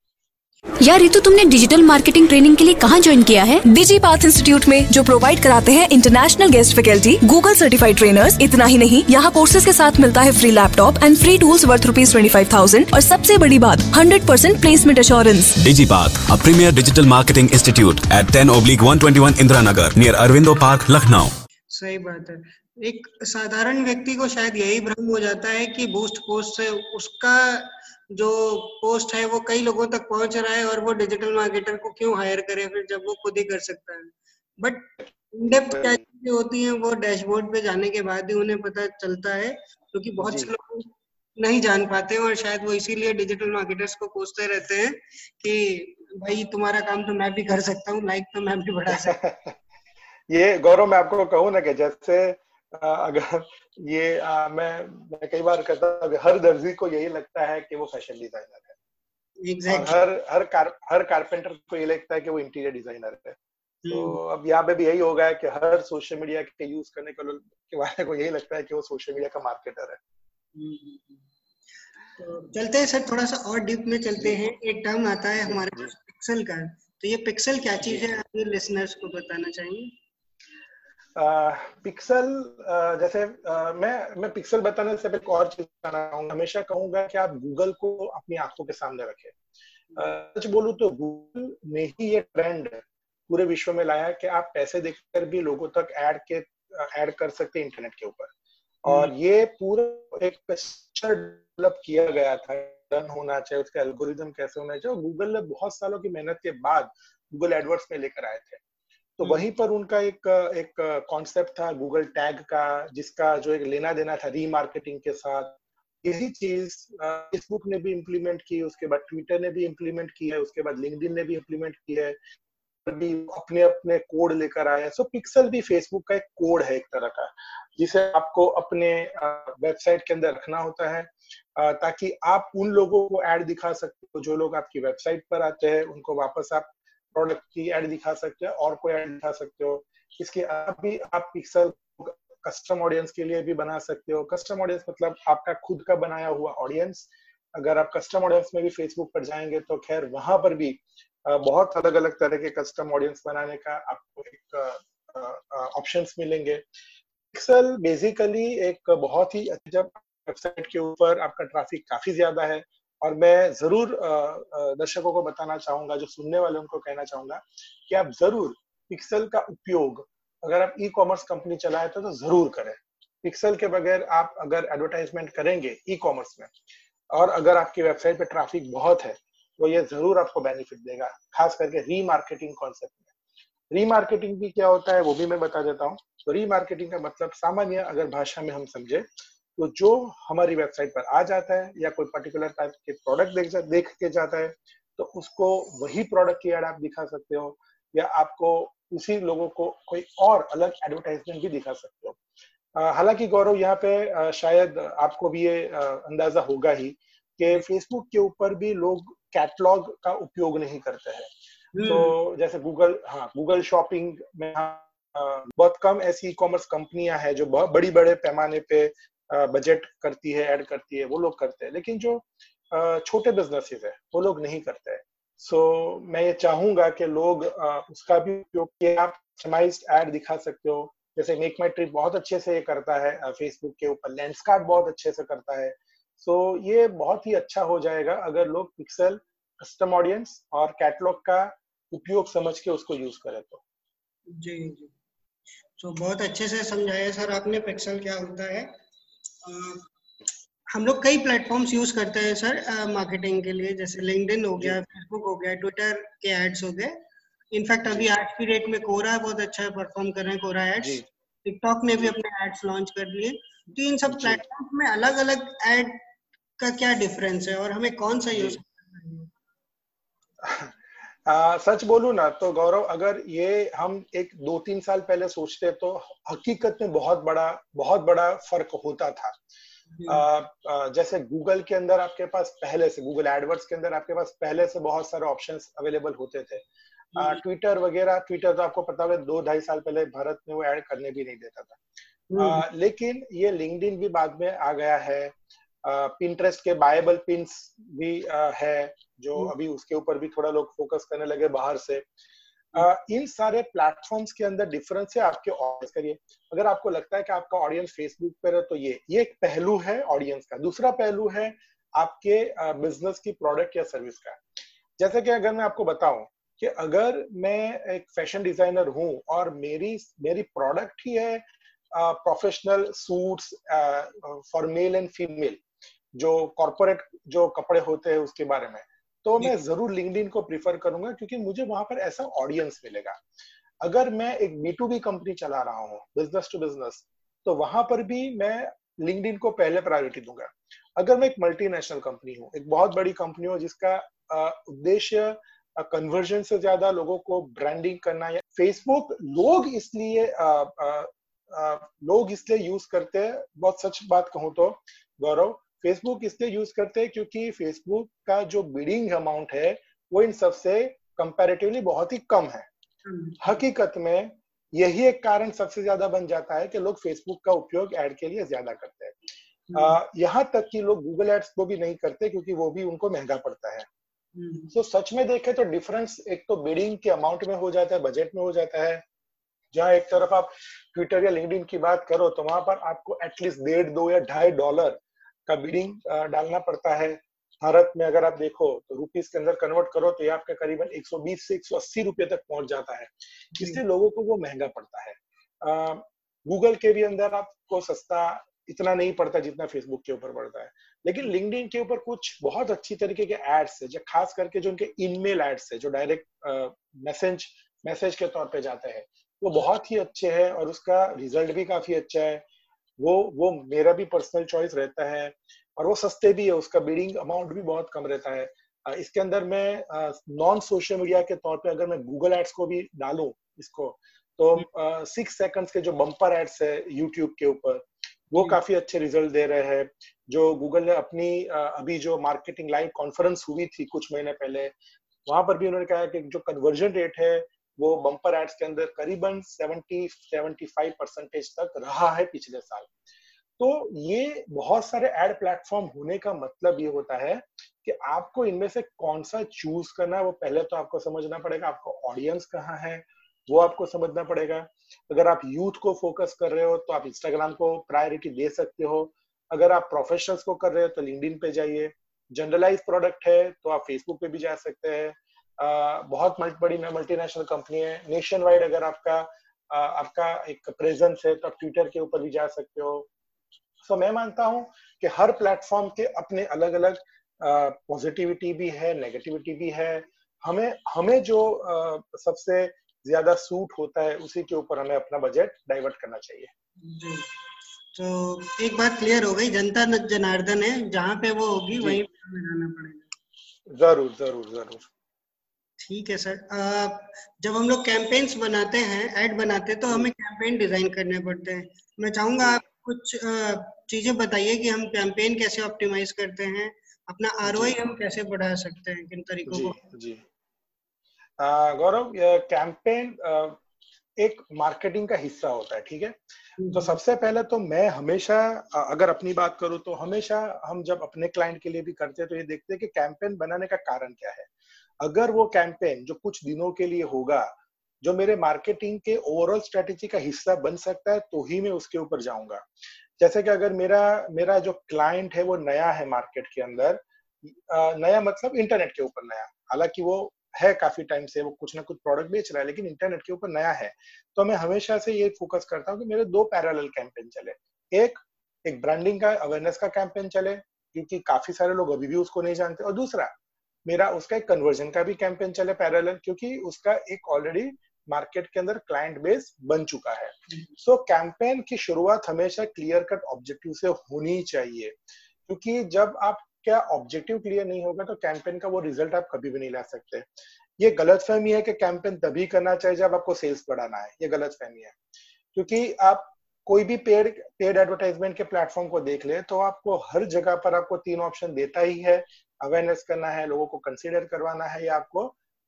यार रितु तुमने डिजिटल मार्केटिंग ट्रेनिंग के लिए कहाँ ज्वाइन किया है? डिजी पाथ इंस्टीट्यूट में जो प्रोवाइड कराते हैं international guest faculty Google certified trainers इतना ही नहीं यहाँ कोर्सेज के साथ मिलता है free laptop and free tools worth rupees twenty five thousand और सबसे बड़ी बात hundred percent placement assurance Digipath a premier digital marketing institute at ten oblique one twenty one Indira Nagar near Aurobindo park Lucknow सही बात है। एक साधारण व्यक्ति को शायद यही भ्रम हो जाता है कि बूस्ट पोस्ट से उसका जो पोस्ट है वो कई लोगों तक पहुँच रहा है और वो डिजिटल मार्केटर को क्यों हायर करे फिर जब वो खुद ही कर सकता है? बट इनडेप्थ क्या चीज़ें होती हैं वो डैशबोर्ड पे जाने के बाद ही उन्हें पता चलता है क्योंकि तो बहुत से लोग नहीं जान पाते हैं और शायद वो इसीलिए डिजिटल मार्केटर्स को पूछते रहते हैं कि भाई तुम्हारा काम तो मैं भी कर सकता हूँ लाइक तो मैं भी बढ़ा सकता (laughs) ये गौरव मैं आपको कहूँ ना कि जैसे अगर ये आ, मैं मैं कई बार कहता हूँ हर दर्जी को यही लगता है कि वो फ़ैशन डिज़ाइनर है। exactly. हर हर कार, हर कारपेंटर को ये लगता है कि वो इंटीरियर डिज़ाइनर है। तो हम्म। अब यहाँ पे भी यही हो गया है कि हर सोशल मीडिया के यूज़ करने के के वाले को यही लगता है कि वो सोशल मीडिया का मार्केटर है। हम्म, तो चलते हैं सर थोड़ा सा और डीप में चलते हैं। एक टर्म आता है हमारे पास पिक्सल का। तो ये पिक्सल क्या चीज़ है? आप ये लिसनर्स को बताना चाहेंगे? पिक्सल जैसे मैं मैं पिक्सल बताने से पहले और चीज़ बताना हमेशा कहूँगा कि आप गूगल को अपनी आँखों के सामने रखें। सच बोलू तो गूगल ने ही ये ट्रेंड पूरे विश्व में लाया कि आप पैसे देकर भी लोगों तक ऐड के ऐड कर सकते हैं इंटरनेट के ऊपर। और हम्म। ये पूरा एक डेवलप किया गया था। डन होना चाहिए उसका एल्गोरिदम कैसे होना चाहिए। गूगल ने बहुत सालों की मेहनत के बाद गूगल एडवर्ड्स में लेकर आए थे। तो हम्म। वहीं पर उनका एक एक कॉन्सेप्ट था गूगल टैग का जिसका जो एक लेना देना था रीमार्केटिंग के साथ। यही चीज़ फेसबुक ने भी इम्प्लीमेंट की उसके बाद ट्विटर ने भी इम्प्लीमेंट की है उसके बाद लिंक्डइन ने भी इम्प्लीमेंट की है। भी अपने अपने कोड लेकर आए सो पिक्सल भी फेसबुक का एक कोड है एक तरह का जिसे आपको अपने वेबसाइट के अंदर रखना होता है ताकि आप उन लोगों को ऐड दिखा सकते हो जो लोग आपकी वेबसाइट पर आते हैं उनको वापस आप प्रोडक्ट की एड दिखा सकते हो और कोई एड दिखा सकते हो। इसके आप भी आप पिक्सल कस्टम ऑडियंस के लिए भी बना सकते हो। कस्टम ऑडियंस मतलब आपका खुद का बनाया हुआ ऑडियंस अगर आप कस्टम ऑडियंस में भी फेसबुक पर जाएँगे तो खैर वहाँ पर भी बहुत अलग अलग तरह के कस्टम ऑडियंस बनाने का आपको एक ऑप्शंस मिलेंगे। पिक्सल बेसिकली एक बहुत ही जब वेबसाइट के ऊपर आपका ट्रैफ़िक काफ़ी ज़्यादा है। और मैं ज़रूर दर्शकों को बताना चाहूँगा जो सुनने वाले उनको कहना चाहूँगा कि आप ज़रूर पिक्सल का उपयोग अगर आप ई कॉमर्स कंपनी चलाए तो, तो ज़रूर करें। पिक्सल के बगैर आप अगर एडवर्टाइजमेंट करेंगे ई कॉमर्स में और अगर आपकी वेबसाइट पे ट्रैफ़िक बहुत है तो ये ज़रूर आपको बेनिफिट देगा खास करके रीमार्केटिंग कॉन्सेप्ट में। रीमार्केटिंग भी क्या होता है वो भी मैं बता देता हूँ। तो रीमार्केटिंग का मतलब सामान्य अगर भाषा में हम समझे तो जो हमारी वेबसाइट पर आ जाता है या कोई पर्टिकुलर टाइप के प्रोडक्ट देख देख के जाता है तो उसको वही प्रोडक्ट की एड आप दिखा सकते हो या आपको उसी लोगों को कोई और अलग एडवर्टाइजमेंट भी दिखा सकते हो हालाँकि गौरव यहाँ पे शायद आपको भी ये अंदाज़ा होगा ही कि फेसबुक के ऊपर भी लोग कैटलॉग का उपयोग नहीं करते हैं हम्म। तो जैसे गूगल हाँ गूगल शॉपिंग में बहुत कम ऐसी ई कॉमर्स कंपनियाँ हैं जो बड़ी बड़े पैमाने पे बजट करती है ऐड करती है वो लोग करते हैं। लेकिन जो छोटे बिजनेसेस है वो लोग नहीं करते हैं। सो so, मैं ये चाहूँगा कि लोग उसका भी उपयोग किया आप ऐड दिखा सकते हो। जैसे मेक माई ट्रिप बहुत अच्छे से ये करता है फेसबुक के ऊपर। लेंसकार्ड बहुत अच्छे से करता है। सो so, ये बहुत ही अच्छा हो जाएगा अगर लोग पिक्सल कस्टम ऑडियंस और कैटलॉग का उपयोग समझ के उसको यूज़ करें तो। जी जी। तो so, बहुत अच्छे से समझाया सर। आपने पिक्सल क्या होता है? हम लोग कई प्लेटफॉर्म्स यूज़ करते हैं सर मार्केटिंग के लिए जैसे लिंक्डइन हो गया फेसबुक हो गया ट्विटर के एड्स हो गए। इनफैक्ट अभी आज की डेट में कोरा बहुत अच्छा परफॉर्म कर रहे हैं कोरा एड्स टिकटॉक ने भी अपने एड्स लॉन्च कर लिए तो इन सब प्लेटफॉर्म में अलग अलग एड का क्या डिफरेंस है और हमें कौन सा यूज़ (laughs) आ, सच बोलू ना तो गौरव अगर ये हम एक दो तीन साल पहले सोचते तो हकीकत में बहुत बड़ा बहुत बड़ा फ़र्क होता था। आ, आ, जैसे गूगल के अंदर आपके पास पहले से गूगल एडवर्ड्स के अंदर आपके पास पहले से बहुत सारे ऑप्शन अवेलेबल होते थे। ट्विटर वगैरह ट्विटर तो आपको पता है दो ढाई साल पहले भारत में वो ऐड करने भी नहीं देता था। आ, हम्म। लेकिन ये लिंक्डइन भी बाद में आ गया है। पिंटरेस्ट के बायबल पिंस भी है जो हम्म। अभी उसके ऊपर भी थोड़ा लोग फोकस करने लगे बाहर से। आ, इन सारे प्लेटफॉर्म्स के अंदर डिफरेंस है आपके ऑडियंस करिए अगर आपको लगता है कि आपका ऑडियंस फेसबुक पर है तो ये ये एक पहलू है ऑडियंस का। दूसरा पहलू है आपके बिज़नेस की प्रोडक्ट या सर्विस का। जैसे कि अगर मैं आपको बताऊँ कि अगर मैं एक फ़ैशन डिज़ाइनर हूँ और मेरी मेरी प्रोडक्ट ही है professional suits for male and female जो कॉरपोरेट जो कपड़े होते हैं उसके बारे में। तो मैं ज़रूर लिंक्डइन को प्रीफर करूँगा क्योंकि मुझे वहाँ पर ऐसा ऑडियंस मिलेगा। अगर मैं एक बी टू बी कंपनी चला रहा हूँ बिज़नेस टू बिज़नेस तो वहाँ पर भी मैं लिंक्डइन को पहले प्रायोरिटी दूँगा। अगर मैं एक मल्टीनेशनल कंपनी हूँ एक बहुत बड़ी कंपनी हो जिसका उद्देश्य कन्वर्जन से ज़्यादा लोगों को ब्रांडिंग करना या फेसबुक लोग इसलिए लोग इसलिए यूज़ करते हैं बहुत सच बात कहूँ तो गौरव फेसबुक इसलिए यूज़ करते हैं क्योंकि फेसबुक का जो बिडिंग अमाउंट है वो इन सबसे कंपैरेटिवली बहुत ही कम है हम्म। हकीकत में यही एक कारण सबसे ज़्यादा बन जाता है कि लोग फेसबुक का उपयोग एड के लिए ज़्यादा करते हैं हम्म। यहाँ तक कि लोग गूगल एड्स को भी नहीं करते क्योंकि वो भी उनको महँगा पड़ता है तो हम्म। सच में देखे तो डिफरेंस एक तो बिडिंग के अमाउंट में हो जाता है बजट में हो जाता है जहाँ एक तरफ़ आप ट्विटर या लिंक्डइन की बात करो तो वहाँ पर आपको एटलीस्ट डेढ़ दो या ढाई डॉलर का बीडिंग डालना पड़ता है। भारत में अगर आप देखो तो रुपीस के अंदर कन्वर्ट करो तो ये आपका करीबन 120 से 180 रुपए तक पहुँच जाता है। इसलिए लोगों को वो महँगा पड़ता है। गूगल के भी अंदर आपको सस्ता इतना नहीं पड़ता जितना फेसबुक के ऊपर पड़ता है। लेकिन लिंक्डइन के ऊपर कुछ बहुत अच्छी तरीके के एड्स है जो खास करके जो उनके ईमेल एड्स है जो डायरेक्ट मैसेज मैसेज के तौर पर जाते हैं। वो बहुत ही अच्छे है और उसका रिज़ल्ट भी काफ़ी अच्छा है। वो वो मेरा भी पर्सनल चॉइस रहता है और वो सस्ते भी है उसका बिडिंग अमाउंट भी बहुत कम रहता है। इसके अंदर मैं नॉन सोशल मीडिया के तौर पे अगर मैं गूगल एड्स को भी डालू इसको तो सिक्स सेकंड्स के जो बम्पर एड्स है यूट्यूब के ऊपर वो काफ़ी अच्छे रिज़ल्ट दे रहे हैं। जो गूगल ने अपनी अभी जो मार्केटिंग लाइव कॉन्फ्रेंस हुई थी कुछ महीने पहले वहाँ पर भी उन्होंने कहा कि जो कन्वर्जन रेट है वो बम्पर एड्स के अंदर करीबन 70 75 परसेंटेज तक रहा है पिछले साल। तो ये बहुत सारे एड प्लेटफॉर्म होने का मतलब ये होता है कि आपको इनमें से कौन सा चूज़ करना है, वो पहले तो आपको समझना पड़ेगा आपका ऑडियंस कहाँ है, वो आपको समझना पड़ेगा। अगर आप यूथ को फोकस कर रहे हो तो आप इंस्टाग्राम को प्रायोरिटी दे सकते हो। अगर आप प्रोफेशनल्स को कर रहे हो तो लिंक्डइन पे जाइए। जनरलाइज प्रोडक्ट है तो आप फेसबुक पे भी जा सकते हैं। बहुत बड़ी मल्टीनेशनल कंपनी है। नेशन वाइड अगर आपका आपका एक प्रेजेंस है तो आप ट्विटर के ऊपर भी जा सकते हो। सो so, मैं मानता हूँ कि हर प्लेटफॉर्म के अपने अलग अलग पॉजिटिविटी भी है नेगेटिविटी भी है। हमें हमें जो सबसे ज़्यादा सूट होता है उसी के ऊपर हमें अपना बजट डाइवर्ट करना चाहिए। जी। तो एक बात क्लियर हो गई जनता जनार्दन है। जहाँ पे वो होगी वहीं पे हमें रहना पड़ेगा। ज़रूर ज़रूर ज़रूर। ठीक है सर। जब हम लोग कैंपेन्स बनाते हैं ऐड बनाते हैं तो हमें कैंपेन डिज़ाइन करने पड़ते हैं। मैं चाहूँगा आप कुछ चीज़ें बताइए कि हम कैंपेन कैसे ऑप्टिमाइज करते हैं अपना आर हम कैसे बढ़ा सकते हैं किन तरीकों को? जी। गौरव कैंपेन एक मार्केटिंग का हिस्सा होता है ठीक है? तो सबसे पहले तो मैं हमेशा अगर अपनी बात करूँ तो हमेशा हम जब अपने क्लाइंट के लिए भी करते हैं तो ये देखते हैं कि कैंपेन बनाने का कारण क्या है। अगर वो कैंपेन जो कुछ दिनों के लिए होगा, जो मेरे मार्केटिंग के ओवरऑल स्ट्रेटेजी का हिस्सा बन सकता है तो ही मैं उसके ऊपर जाऊँगा। जैसे कि अगर मेरा मेरा जो क्लाइंट है, वो नया है मार्केट के अंदर नया मतलब इंटरनेट के ऊपर नया। हालाँकि वो है काफ़ी टाइम से, वो कुछ ना कुछ प्रोडक्ट बेच रहा है, लेकिन इंटरनेट के ऊपर नया है। तो मैं हमेशा से ये फोकस करता हूँ कि मेरे दो पैरेलल कैंपेन चले। एक एक ब्रांडिंग का अवेयरनेस का कैंपेन चले, क्योंकि काफ़ी सारे लोग अभी भी उसको नहीं जानते। और दूसरा मेरा उसका एक कन्वर्जन का भी कैंपेन चले पैरेलल क्योंकि उसका एक ऑलरेडी मार्केट के अंदर क्लाइंट बेस बन चुका है। सो so, कैंपेन की शुरुआत हमेशा क्लियर कट ऑब्जेक्टिव से होनी चाहिए क्योंकि जब आप क्या ऑब्जेक्टिव क्लियर नहीं होगा तो कैंपेन का वो रिज़ल्ट आप कभी भी नहीं ला सकते। ये गलत फहमी है कि कैंपेन तभी करना चाहिए जब आपको सेल्स बढ़ाना है ये गलत फहमी है। क्योंकि आप कोई भी पेड पेड एडवर्टाइजमेंट के प्लेटफॉर्म को देख ले तो आपको हर जगह पर आपको तीन ऑप्शन देता ही है अवेयरनेस करना है लोगों को कंसिडर करवाना है या आपको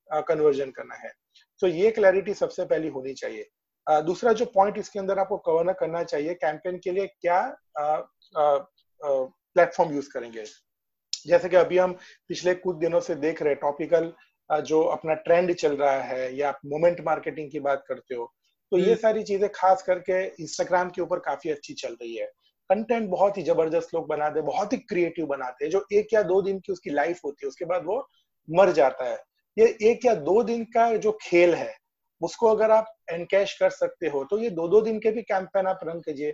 कन्वर्जन करना है। तो ये क्लैरिटी सबसे पहली होनी चाहिए। दूसरा जो पॉइंट इसके अंदर आपको कवर करना चाहिए कैंपेन के लिए क्या प्लेटफॉर्म यूज़ करेंगे। जैसे कि अभी हम पिछले कुछ दिनों से देख रहे टॉपिकल जो अपना ट्रेंड चल रहा है या आप मोमेंट मार्केटिंग की बात करते हो तो ये हम्म। सारी चीज़ें खास करके इंस्टाग्राम के ऊपर काफ़ी अच्छी चल रही है। कंटेंट बहुत ही ज़बरदस्त लोग बनाते हैं बहुत ही क्रिएटिव बनाते हैं। जो एक या दो दिन की उसकी लाइफ होती है, उसके बाद वो मर जाता है। ये एक या दो दिन का जो खेल है, उसको अगर आप एनकैश कर सकते हो तो ये दो दो दिन के भी कैंपेन आप रन कीजिए।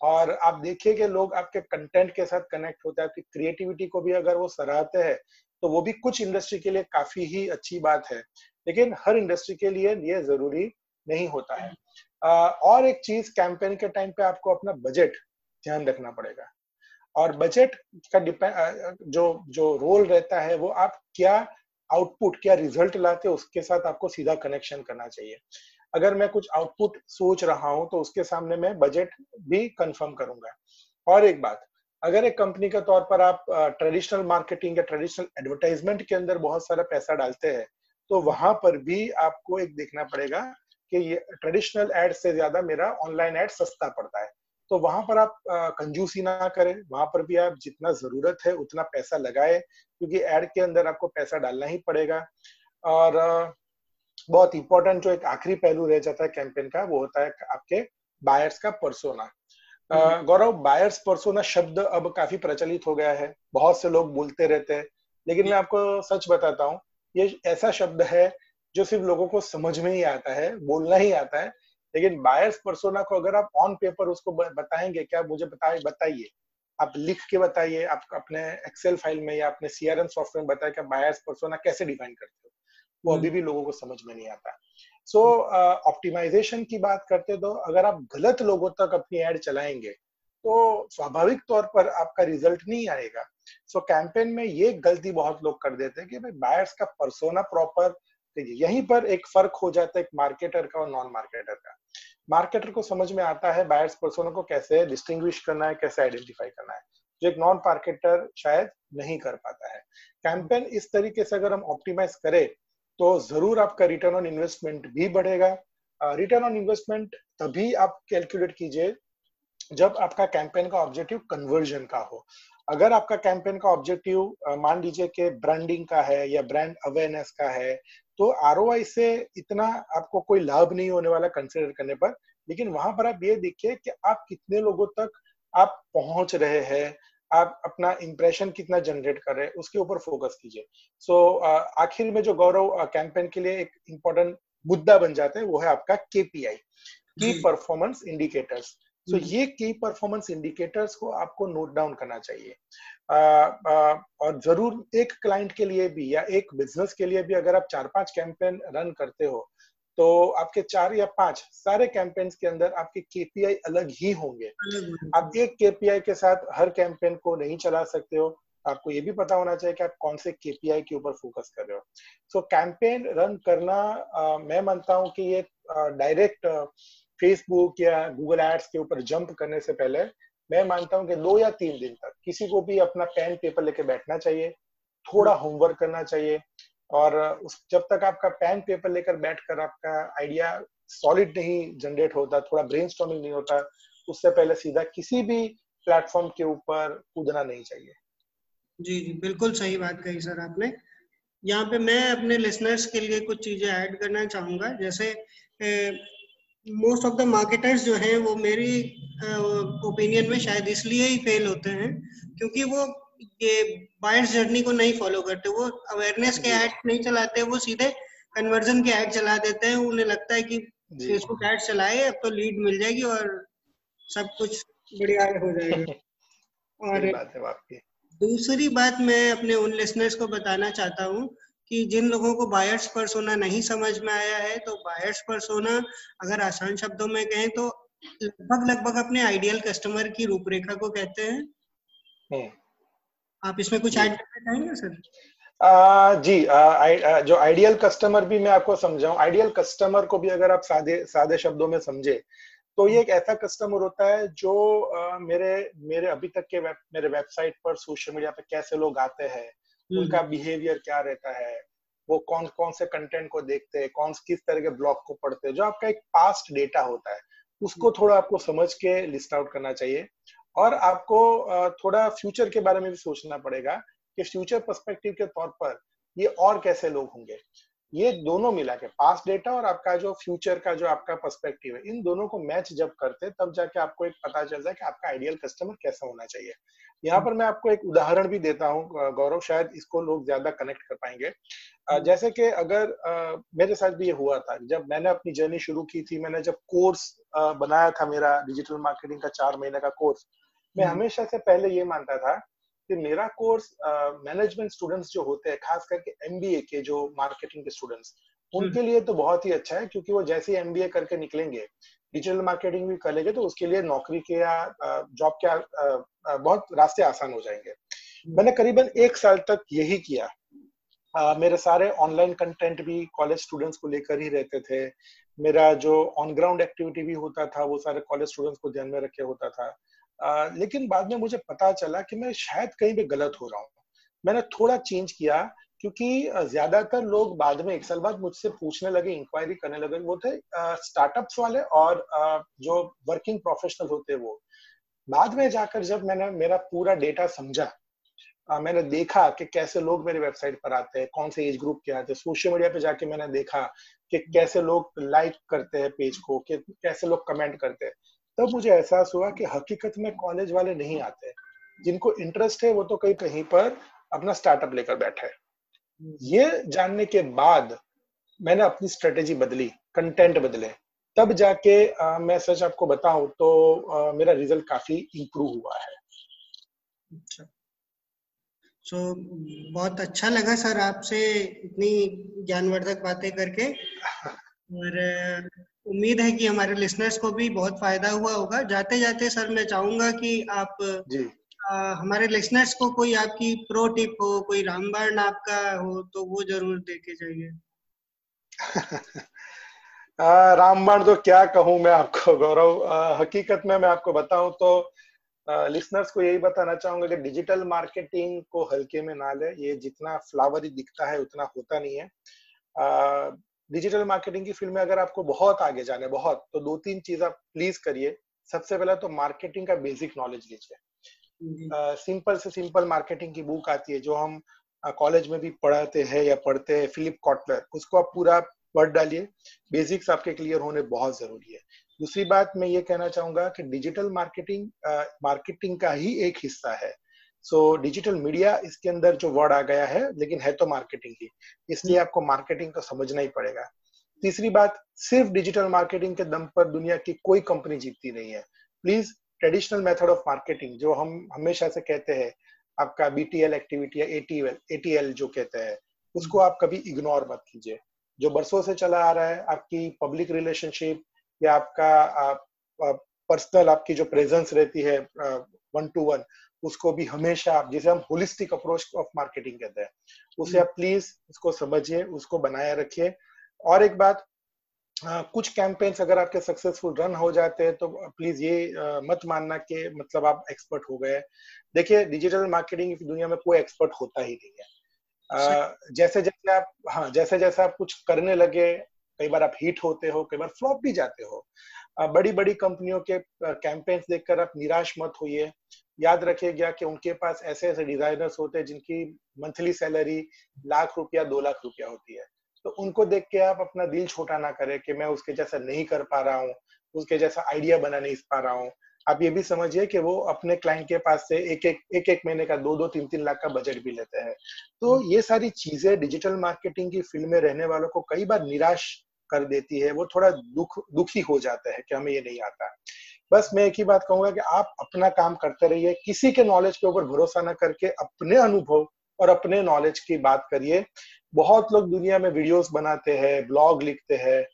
और आप देखिए कि लोग आपके कंटेंट के साथ कनेक्ट होते हैं, आपकी क्रिएटिविटी को भी अगर वो सराहते हैं तो वो भी कुछ इंडस्ट्री के लिए काफ़ी ही अच्छी बात है। लेकिन हर इंडस्ट्री के लिए ये ज़रूरी नहीं होता है। और एक चीज़ कैंपेन के टाइम पे आपको अपना बजट ध्यान रखना पड़ेगा। और बजट का डिपेंड जो जो रोल रहता है, वो आप क्या आउटपुट क्या रिज़ल्ट लाते उसके साथ आपको सीधा कनेक्शन करना चाहिए। अगर मैं कुछ आउटपुट सोच रहा हूँ तो उसके सामने मैं बजट भी कंफर्म करूँगा। और एक बात, अगर एक कंपनी के तौर पर आप ट्रेडिशनल मार्केटिंग या ट्रेडिशनल एडवर्टाइजमेंट के अंदर बहुत सारा पैसा डालते हैं तो वहाँ पर भी आपको एक देखना पड़ेगा कि ये ट्रेडिशनल एड से ज़्यादा मेरा ऑनलाइन एड सस्ता पड़ता है। तो वहाँ पर आप कंजूसी ना करें। वहाँ पर भी आप जितना ज़रूरत है उतना पैसा लगाए क्योंकि एड के अंदर आपको पैसा डालना ही पड़ेगा। और बहुत इंपॉर्टेंट जो एक आखिरी पहलू रह जाता है कैंपेन का वो होता है आपके बायर्स का परसोना हम्म। गौरव बायर्स परसोना शब्द अब काफ़ी प्रचलित हो गया है। बहुत से लोग बोलते रहते हैं। लेकिन मैं आपको सच बताता हूँ ये ऐसा शब्द है जो सिर्फ़ लोगों को समझ में ही आता है बोलना ही आता है। लेकिन बायर्स परसोना को अगर आप ऑन पेपर उसको बताएँगे क्या मुझे बताए बताइए। आप लिख के बताइए आप अपने एक्सेल फ़ाइल में या अपने सीआरएम सॉफ्टवेयर में बताइए कि बायर्स परसोना कैसे डिफाइन करते हो? वो अभी हम्म। भी लोगों को समझ में नहीं आता। सो so, ऑप्टिमाइजेशन uh, की बात करते तो अगर आप गलत लोगों तक अपनी एड चलाएँगे तो स्वाभाविक तौर पर आपका रिज़ल्ट नहीं आएगा। सो so, कैंपेन में ये गलती बहुत लोग कर देते हैं कि भाई बायर्स का परसोना प्रॉपर यहीं पर एक फ़र्क हो जाता है एक मार्केटर का और नॉन मार्केटर का। मार्केटर को समझ में आता है बायर्स पर्सोना को कैसे डिस्टिंग्विश करना है, कैसे आइडेंटिफाई करना है, जो एक नॉन मार्केटर शायद नहीं कर पाता है। कैंपेन इस तरीके से अगर हम ऑप्टिमाइज करें तो ज़रूर आपका रिटर्न ऑन इन्वेस्टमेंट भी बढ़ेगा। रिटर्न ऑन इन्वेस्टमेंट तभी आप कैलकुलेट कीजिए जब आपका कैंपेन का ऑब्जेक्टिव कन्वर्जन का हो। अगर आपका कैंपेन का ऑब्जेक्टिव मान लीजिए कि ब्रांडिंग का है या ब्रांड अवेयरनेस का है तो आरओआई से इतना आपको कोई लाभ नहीं होने वाला कंसिडर करने पर लेकिन वहाँ पर आप ये देखिए कि आप कितने लोगों तक आप पहुँच रहे हैं आप अपना इंप्रेशन कितना जनरेट कर रहे हैं उसके ऊपर फोकस कीजिए। सो so, आखिर में जो गौरव कैंपेन के लिए एक इम्पोर्टेंट मुद्दा बन जाता है वो है आपका केपीआई की परफॉर्मेंस इंडिकेटर्स तो ये की परफॉर्मेंस इंडिकेटर्स को आपको नोट डाउन करना चाहिए। आ, आ, और ज़रूर एक क्लाइंट के लिए भी या एक बिज़नेस के लिए भी अगर आप चार पाँच कैंपेन रन करते हो तो आपके चार या पाँच सारे कैंपेन्स के अंदर आपके केपीआई अलग ही होंगे। आप एक केपीआई के साथ हर कैंपेन को नहीं चला सकते हो। आपको ये भी पता होना चाहिए कि आप कौन से केपीआई के ऊपर फोकस कर रहे हो। सो कैंपेन रन करना आ, मैं मानता हूँ कि ये डायरेक्ट फेसबुक या गूगल एड्स के ऊपर जंप करने से पहले मैं मानता हूँ कि दो या तीन दिन तक किसी को भी अपना पेन पेपर लेके बैठना चाहिए, थोड़ा होमवर्क करना चाहिए और उस, जब तक आपका पेन पेपर लेकर बैठकर आपका आइडिया सॉलिड नहीं जनरेट होता, थोड़ा ब्रेन नहीं होता, उससे पहले सीधा किसी भी प्लेटफॉर्म के ऊपर कूदना नहीं चाहिए। जी जी, बिल्कुल सही बात कही सर आपने। यहाँ पे मैं अपने लिसनर्स के लिए कुछ चीज़ें ऐड करना चाहूँगा। जैसे मोस्ट ऑफ़ द मार्केटर्स जो हैं वो मेरी ओपिनियन uh, में शायद इसलिए ही फेल होते हैं क्योंकि वो ये बायर्स जर्नी को नहीं फॉलो करते। वो अवेयरनेस के एड नहीं चलाते वो सीधे कन्वर्जन के एड चला देते हैं। उन्हें लगता है कि फेसबुक एड चलाए अब तो लीड मिल जाएगी और सब कुछ बढ़िया हो जाएगा। (laughs) और बात दूसरी बात मैं अपने उन लिसनर्स को बताना चाहता हूँ कि जिन लोगों को बायर्स परसोना नहीं समझ में आया है तो बायर्स परसोना अगर आसान शब्दों में कहें तो लगभग लगभग अपने आइडियल कस्टमर की रूपरेखा को कहते हैं हम्म। आप इसमें कुछ ऐड करना चाहेंगे सर आ, जी आ, आ, जो आइडियल कस्टमर भी मैं आपको समझाऊं आइडियल कस्टमर को भी अगर आप सादे सादे शब्दों में समझे तो ये एक ऐसा कस्टमर होता है जो आ, मेरे मेरे अभी तक के वेब, मेरे वेबसाइट पर सोशल मीडिया पर कैसे लोग आते हैं। उनका बिहेवियर क्या रहता है, वो कौन कौन से कंटेंट को देखते हैं, कौन, किस तरह के ब्लॉग को पढ़ते हैं, जो आपका एक पास्ट डेटा होता है, उसको थोड़ा आपको समझ के लिस्ट आउट करना चाहिए। और आपको थोड़ा फ्यूचर के बारे में भी सोचना पड़ेगा कि फ्यूचर पर्सपेक्टिव के तौर पर ये और कैसे लोग होंगे। ये दोनों मिला के पास डेटा और आपका जो फ्यूचर का जो आपका पर्सपेक्टिव है इन दोनों को मैच जब करते तब जाके आपको एक पता चल जाए कि आपका आइडियल कस्टमर कैसा होना चाहिए। यहाँ पर मैं आपको एक उदाहरण भी देता हूँ गौरव शायद इसको लोग ज़्यादा कनेक्ट कर पाएँगे। जैसे कि अगर मेरे साथ भी ये हुआ था जब मैंने अपनी जर्नी शुरू की थी मैंने जब कोर्स बनाया था मेरा डिजिटल मार्केटिंग का चार महीने का कोर्स मैं हम्म। हमेशा से पहले ये मानता था कि मेरा कोर्स मैनेजमेंट स्टूडेंट्स जो होते हैं खास करके एमबीए के जो मार्केटिंग के स्टूडेंट्स उनके लिए तो बहुत ही अच्छा है क्योंकि वो जैसे ही एमबीए करके निकलेंगे डिजिटल मार्केटिंग भी करेंगे तो उसके लिए नौकरी के या जॉब के बहुत रास्ते आसान हो जाएँगे। हम्म। मैंने करीबन एक साल तक यही किया। आ, मेरे सारे ऑनलाइन कंटेंट भी कॉलेज स्टूडेंट्स को लेकर ही रहते थे। मेरा जो ऑन ग्राउंड एक्टिविटी भी होता था वो सारे कॉलेज स्टूडेंट्स को ध्यान में रखे होता था। आ, लेकिन बाद में मुझे पता चला कि मैं शायद कहीं भी गलत हो रहा हूँ। मैंने थोड़ा चेंज किया क्योंकि ज़्यादातर लोग बाद में एक साल बाद मुझसे पूछने लगे इंक्वायरी करने लगे। वो थे स्टार्टअप्स वाले और जो वर्किंग प्रोफेशनल होते वो। बाद में जाकर जब मैंने मेरा पूरा डेटा समझा आ, मैंने देखा कि कैसे लोग मेरे वेबसाइट पर आते हैं कौन से एज ग्रुप के आते हैं सोशल मीडिया पे जाके मैंने देखा कि कैसे लोग लाइक करते हैं पेज को कि कैसे लोग कमेंट करते हैं। तब मुझे एहसास हुआ कि हकीकत में कॉलेज वाले नहीं आते। जिनको इंटरेस्ट है वो तो कहीं कहीं पर अपना स्टार्टअप लेकर बैठे है। ये जानने के बाद मैंने अपनी स्ट्रेटेजी बदली कंटेंट बदले। तब जाके आ, मैं सच आपको बताऊँ तो आ, मेरा रिज़ल्ट काफ़ी इंप्रूव हुआ है। अच्छा। सो so, बहुत अच्छा लगा सर आपसे इतनी ज्ञानवर्धक बातें करके। (laughs) और उम्मीद है कि हमारे लिसनर्स को भी बहुत फ़ायदा हुआ होगा। जाते जाते सर मैं चाहूँगा कि आप जी। आ, हमारे लिसनर्स को कोई आपकी प्रो टिप हो कोई रामबाण आपका हो तो वो ज़रूर दे के जाइए (laughs) रामबाण तो क्या कहूँ मैं आपको गौरव हकीकत में मैं आपको बताऊँ तो लिसनर्स को यही बताना चाहूँगा कि डिजिटल मार्केटिंग को हल्के में ना ले। ये जितना फ्लावरी दिखता है उतना होता नहीं है। डिजिटल मार्केटिंग की फ़ील्ड में अगर आपको बहुत आगे जाना है बहुत तो दो तीन चीज़ आप प्लीज़ करिए। सबसे पहले तो मार्केटिंग का बेसिक नॉलेज लीजिए। सिंपल से सिंपल मार्केटिंग की बुक आती है जो हम कॉलेज में भी पढ़ाते हैं या पढ़ते हैं फिलिप कॉटलर उसको आप पूरा पढ़ डालिए। बेसिक्स आपके क्लियर होने बहुत ज़रूरी है। दूसरी बात मैं ये कहना चाहूँगा कि डिजिटल मार्केटिंग मार्केटिंग का ही एक हिस्सा है। सो डिजिटल मीडिया इसके अंदर जो वर्ड आ गया है लेकिन है तो मार्केटिंग ही इसलिए हम्म। आपको मार्केटिंग को समझना ही पड़ेगा। तीसरी बात सिर्फ़ डिजिटल मार्केटिंग के दम पर दुनिया की कोई कंपनी जीतती नहीं है। Please traditional method of marketing जो हम हमेशा से कहते हैं आपका बीटीएल एक्टिविटी या एटीएल एटीएल जो कहते हैं उसको आप कभी इग्नोर मत कीजिए। जो बरसों से चला आ रहा है आपकी पब्लिक रिलेशनशिप या आपका पर्सनल आपकी जो प्रेजेंस रहती है वन टू वन उसको भी हमेशा आप जिसे हम होलिस्टिक अप्रोच ऑफ़ मार्केटिंग कहते हैं उसे आप प्लीज़ उसको समझिए उसको बनाए रखिए। और एक बात आ, कुछ कैंपेन्स अगर आपके सक्सेसफुल रन हो जाते हैं तो प्लीज़ ये आ, मत मानना कि मतलब आप एक्सपर्ट हो गए। देखिए डिजिटल मार्केटिंग दुनिया में कोई एक्सपर्ट होता ही नहीं है। आ, जैसे जैसे आप हाँ जैसे जैसे आप कुछ करने लगे कई बार आप हिट होते हो कई बार फ्लॉप भी जाते हो। बड़ी बड़ी कंपनियों के कैंपेन्स देखकर आप निराश मत होइए। याद रखिएगा कि उनके पास ऐसे ऐसे डिजाइनर्स होते हैं जिनकी मंथली सैलरी लाख रुपया दो लाख रुपया होती है। तो उनको देख के आप अपना दिल छोटा ना करें कि मैं उसके जैसा नहीं कर पा रहा हूँ उसके जैसा आइडिया बना नहीं पा रहा हूँ। आप ये भी समझिए कि वो अपने क्लाइंट के पास से एक एक एक एक महीने का दो दो तीन तीन लाख का बजट भी लेते हैं। तो हम्म। ये सारी चीज़ें डिजिटल मार्केटिंग की फ़ील्ड में रहने वालों को कई बार निराश कर देती है वो थोड़ा दुख दुखी हो जाता है कि हमें ये नहीं आता। बस मैं एक ही बात कहूँगा कि आप अपना काम करते रहिए, किसी के नॉलेज के ऊपर भरोसा ना करके अपने अनुभव और अपने नॉलेज की बात करिए। बहुत लोग दुनिया में वीडियोस बनाते हैं ब्लॉग लिखते हैं।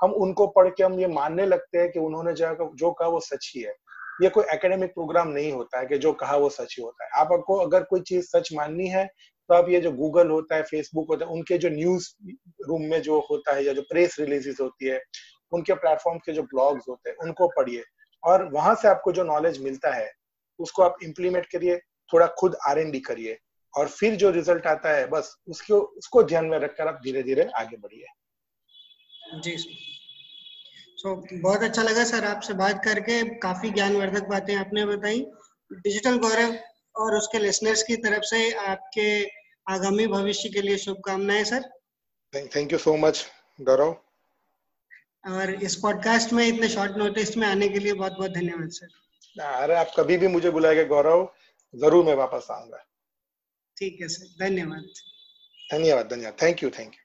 हम उनको पढ़ के हम ये मानने लगते हैं कि उन्होंने जो कहा वो सच ही है। ये कोई एकेडमिक प्रोग्राम नहीं होता है कि जो कहा वो सच ही होता है। आपको अगर कोई चीज़ सच माननी है तो आप ये जो गूगल होता है फेसबुक होता है, उनके जो न्यूज़ रूम में जो होता है या जो प्रेस रिलीजेस होती है, उनके प्लेटफॉर्म के जो ब्लॉग्स होते हैं, उनको पढ़िए। और वहाँ से आपको जो नॉलेज मिलता है उसको आप इम्प्लीमेंट करिए थोड़ा खुद आर एन डी करिए और फिर जो रिज़ल्ट आता है बस उसको उसको ध्यान में रखकर आप धीरे धीरे आगे बढ़िए। जी सो so, बहुत अच्छा लगा सर आपसे बात करके। काफ़ी ज्ञानवर्धक बातें आपने बताई। डिजिटल गौरव और उसके लिसनर्स की तरफ़ से आपके आगामी भविष्य के लिए शुभकामनाएँ sir. Thank you so much Gaurav और इस पॉडकास्ट में इतने शॉर्ट नोटिस में आने के लिए बहुत बहुत धन्यवाद सर अरे आप कभी भी मुझे बुलाएगा गौरव ज़रूर मैं वापस आऊँगा। ठीक है सर धन्यवाद. धन्यवाद धन्यवाद. Thank you thank you